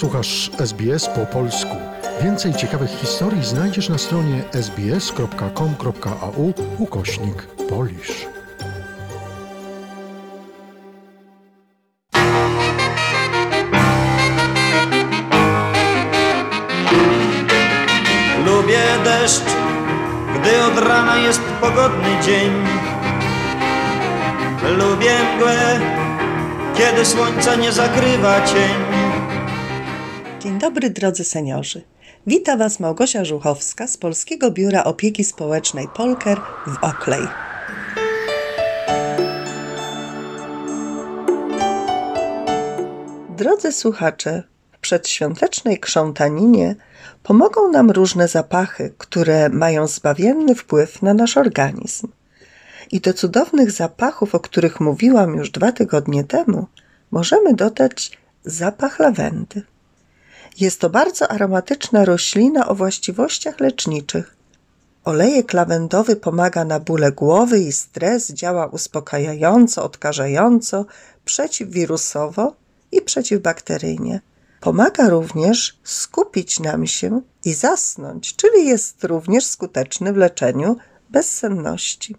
Słuchasz SBS po polsku. Więcej ciekawych historii znajdziesz na stronie sbs.com.au ukośnik polisz. Lubię deszcz, gdy od rana jest pogodny dzień. Lubię mgłę, kiedy słońca nie zakrywa cień. Dzień dobry drodzy seniorzy. Wita Was Małgosia Żuchowska z Polskiego Biura Opieki Społecznej Polker w Oklej. Drodzy słuchacze, w przedświątecznej krzątaninie pomogą nam różne zapachy, które mają zbawienny wpływ na nasz organizm. I do cudownych zapachów, o których mówiłam już dwa tygodnie temu, możemy dodać zapach lawendy. Jest to bardzo aromatyczna roślina o właściwościach leczniczych. Olejek lawendowy pomaga na bóle głowy i stres, działa uspokajająco, odkażająco, przeciwwirusowo i przeciwbakteryjnie. Pomaga również skupić nam się i zasnąć, czyli jest również skuteczny w leczeniu bezsenności.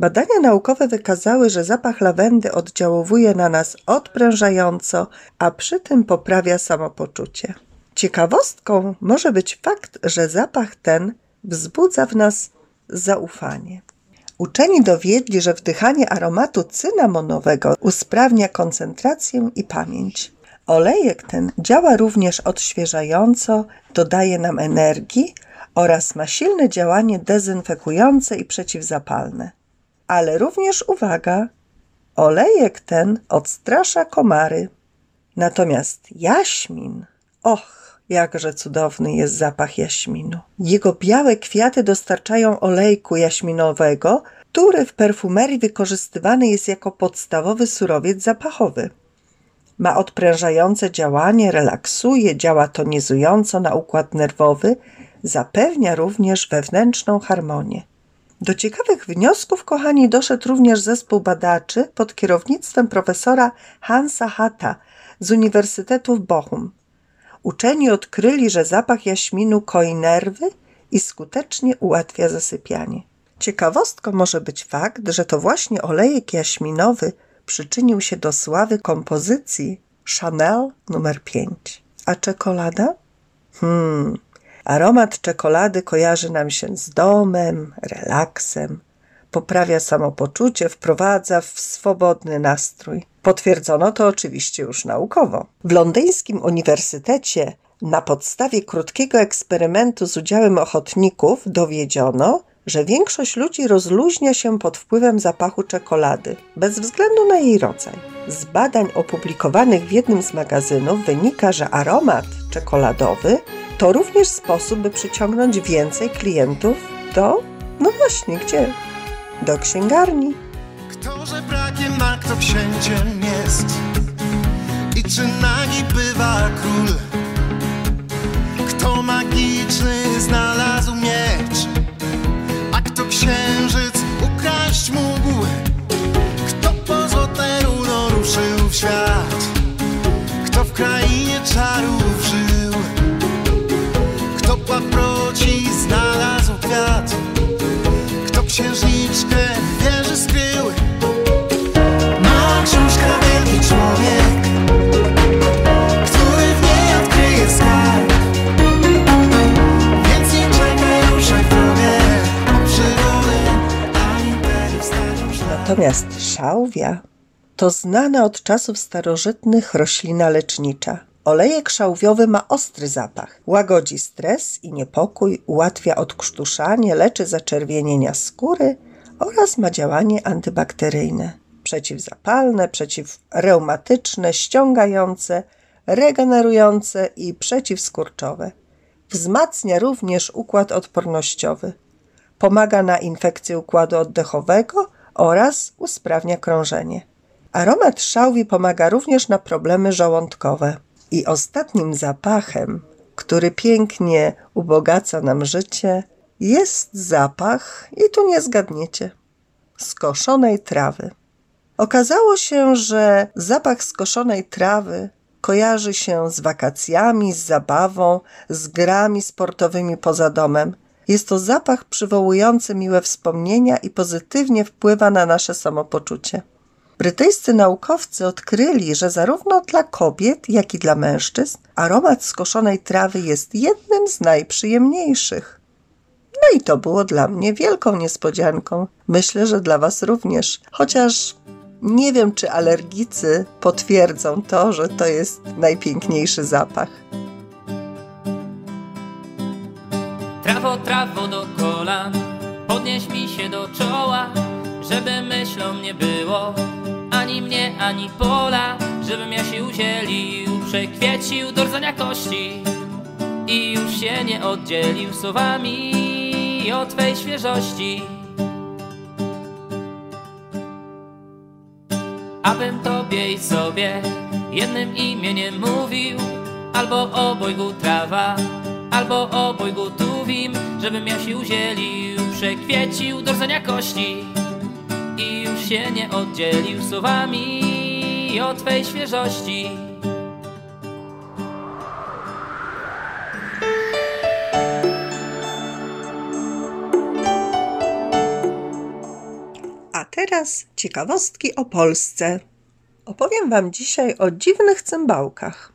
Badania naukowe wykazały, że zapach lawendy oddziałuje na nas odprężająco, a przy tym poprawia samopoczucie. Ciekawostką może być fakt, że zapach ten wzbudza w nas zaufanie. Uczeni dowiedli, że wdychanie aromatu cynamonowego usprawnia koncentrację i pamięć. Olejek ten działa również odświeżająco, dodaje nam energii oraz ma silne działanie dezynfekujące i przeciwzapalne ale również uwaga, olejek ten odstrasza komary. Natomiast jaśmin, och, jakże cudowny jest zapach jaśminu. Jego białe kwiaty dostarczają olejku jaśminowego, który w perfumerii wykorzystywany jest jako podstawowy surowiec zapachowy. Ma odprężające działanie, relaksuje, działa tonizująco na układ nerwowy, zapewnia również wewnętrzną harmonię. Do ciekawych wniosków, kochani, doszedł również zespół badaczy pod kierownictwem profesora Hansa Hatta z Uniwersytetu w Bochum. Uczeni odkryli, że zapach jaśminu koi nerwy i skutecznie ułatwia zasypianie. Ciekawostką może być fakt, że to właśnie olejek jaśminowy przyczynił się do sławy kompozycji Chanel numer 5. A czekolada? Hmm, Aromat czekolady kojarzy nam się z domem, relaksem, poprawia samopoczucie, wprowadza w swobodny nastrój. Potwierdzono to oczywiście już naukowo. W londyńskim uniwersytecie na podstawie krótkiego eksperymentu z udziałem ochotników dowiedziono, że większość ludzi rozluźnia się pod wpływem zapachu czekolady, bez względu na jej rodzaj. Z badań opublikowanych w jednym z magazynów wynika, że aromat czekoladowy to również sposób, by przyciągnąć więcej klientów do, no właśnie, gdzie? Do księgarni. Kto żebrakiem, ma kto księciem jest? I czy nagi bywa król? Kto magiczny znalazł miecz? A kto księżyc ukraść mógł? Kto po złote runo ruszył w świat? Kto w krainie czarów księżniczkę wieży skrył Mała książka wielki człowiek Który w niej odkryje skarb. Więc nie w drogę przygody, a imperium starzą Natomiast szałwia to znana od czasów starożytnych roślina lecznicza. Olejek szałwiowy ma ostry zapach, łagodzi stres i niepokój, ułatwia odkrztuszanie, leczy zaczerwienienia skóry oraz ma działanie antybakteryjne, przeciwzapalne, przeciwreumatyczne, ściągające, regenerujące i przeciwskurczowe. Wzmacnia również układ odpornościowy. Pomaga na infekcję układu oddechowego oraz usprawnia krążenie. Aromat szałwi pomaga również na problemy żołądkowe. I ostatnim zapachem, który pięknie ubogaca nam życie, jest zapach, i tu nie zgadniecie, skoszonej trawy. Okazało się, że zapach skoszonej trawy kojarzy się z wakacjami, z zabawą, z grami sportowymi poza domem. Jest to zapach przywołujący miłe wspomnienia i pozytywnie wpływa na nasze samopoczucie. Brytyjscy naukowcy odkryli, że zarówno dla kobiet, jak i dla mężczyzn aromat skoszonej trawy jest jednym z najprzyjemniejszych. No i to było dla mnie wielką niespodzianką. Myślę, że dla Was również. Chociaż nie wiem, czy alergicy potwierdzą to, że to jest najpiękniejszy zapach. Trawo, trawo do kolan, podnieś mi się do czoła, żeby myślą nie było, ani mnie, ani pola, żebym ja się udzielił, przekwiecił do rdzenia kości i już się nie oddzielił słowami od twej świeżości. Abym tobie i sobie jednym imieniem mówił Albo obojgu trawa, albo obojgu tuwim Żebym ja się udzielił, przekwiecił do rdzenia kości się nie oddzielił słowami od twej świeżości A teraz ciekawostki o Polsce. Opowiem Wam dzisiaj o dziwnych cymbałkach.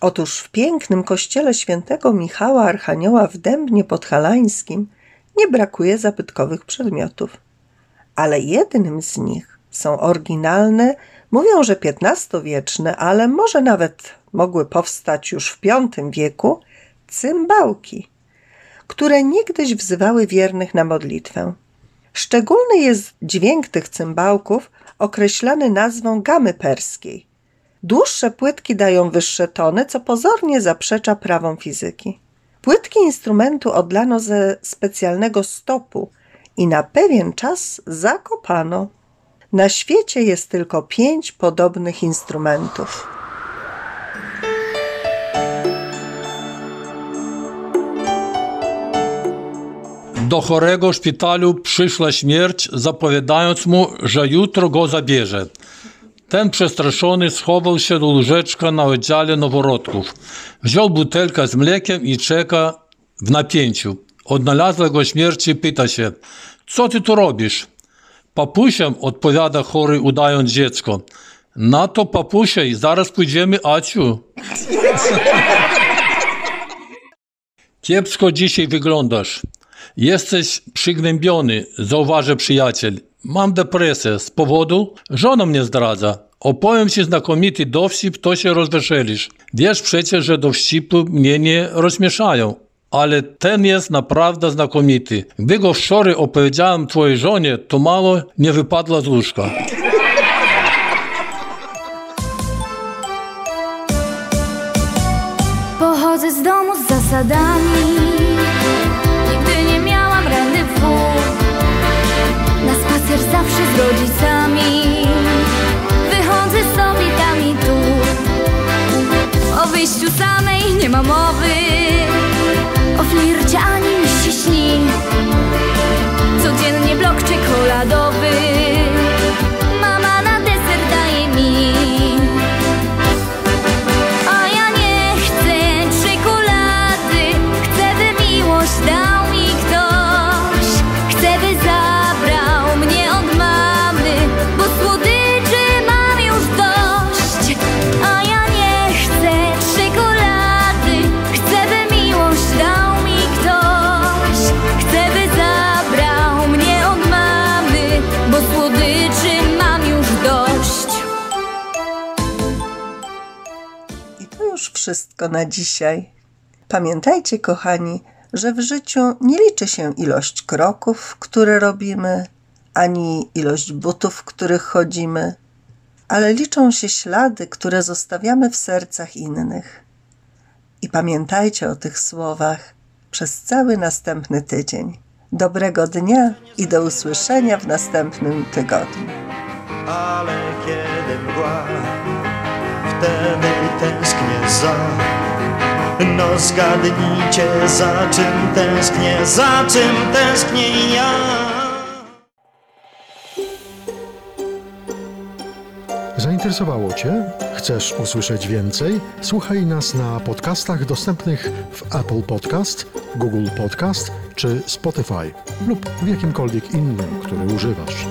Otóż w pięknym kościele świętego Michała Archanioła w Dębnie Podhalańskim nie brakuje zabytkowych przedmiotów. Ale jednym z nich są oryginalne, mówią, że XV-wieczne, ale może nawet mogły powstać już w V wieku, cymbałki, które niegdyś wzywały wiernych na modlitwę. Szczególny jest dźwięk tych cymbałków, określany nazwą gamy perskiej. Dłuższe płytki dają wyższe tony, co pozornie zaprzecza prawom fizyki. Płytki instrumentu odlano ze specjalnego stopu i na pewien czas zakopano. Na świecie jest tylko pięć podobnych instrumentów. Do chorego szpitalu przyszła śmierć, zapowiadając mu, że jutro go zabierze. Ten przestraszony schował się do łóżeczka na oddziale noworodków. Wziął butelkę z mlekiem i czeka w napięciu. Odnalazła go śmierć i pyta się, co ty tu robisz? Papusiam, odpowiada chory, udając dziecko. Na to papusiej, zaraz pójdziemy, Aciu. Kiepsko dzisiaj wyglądasz. Jesteś przygnębiony, zauważy przyjaciel. Mam depresję z powodu, żona mnie zdradza. Opowiem ci znakomity dowcip, to się rozweselisz. Wiesz przecież, że dowcipy mnie nie rozmieszają. Ale ten jest naprawdę znakomity. Gdy go wczoraj opowiedziałem twojej żonie, to mało nie wypadła z łóżka. Pochodzę z domu z zasadami. Nigdy nie miałam randewu Na spacer zawsze z rodzicami. Wychodzę sobie tam i tu. O wyjściu samej nie ma mowy O flircie ani mi się śni Codziennie wszystko na dzisiaj. Pamiętajcie, kochani, że w życiu nie liczy się ilość kroków, które robimy, ani ilość butów, w których chodzimy, ale liczą się ślady, które zostawiamy w sercach innych. I pamiętajcie o tych słowach przez cały następny tydzień. Dobrego dnia i do usłyszenia w następnym tygodniu. ale kiedy mgła, wtedy tęsknię za. No zgadnijcie, za czym tęsknię, za czym tęsknię ja. Zainteresowało Cię? Chcesz usłyszeć więcej? Słuchaj nas na podcastach dostępnych w Apple Podcast, Google Podcast czy Spotify lub w jakimkolwiek innym, który używasz.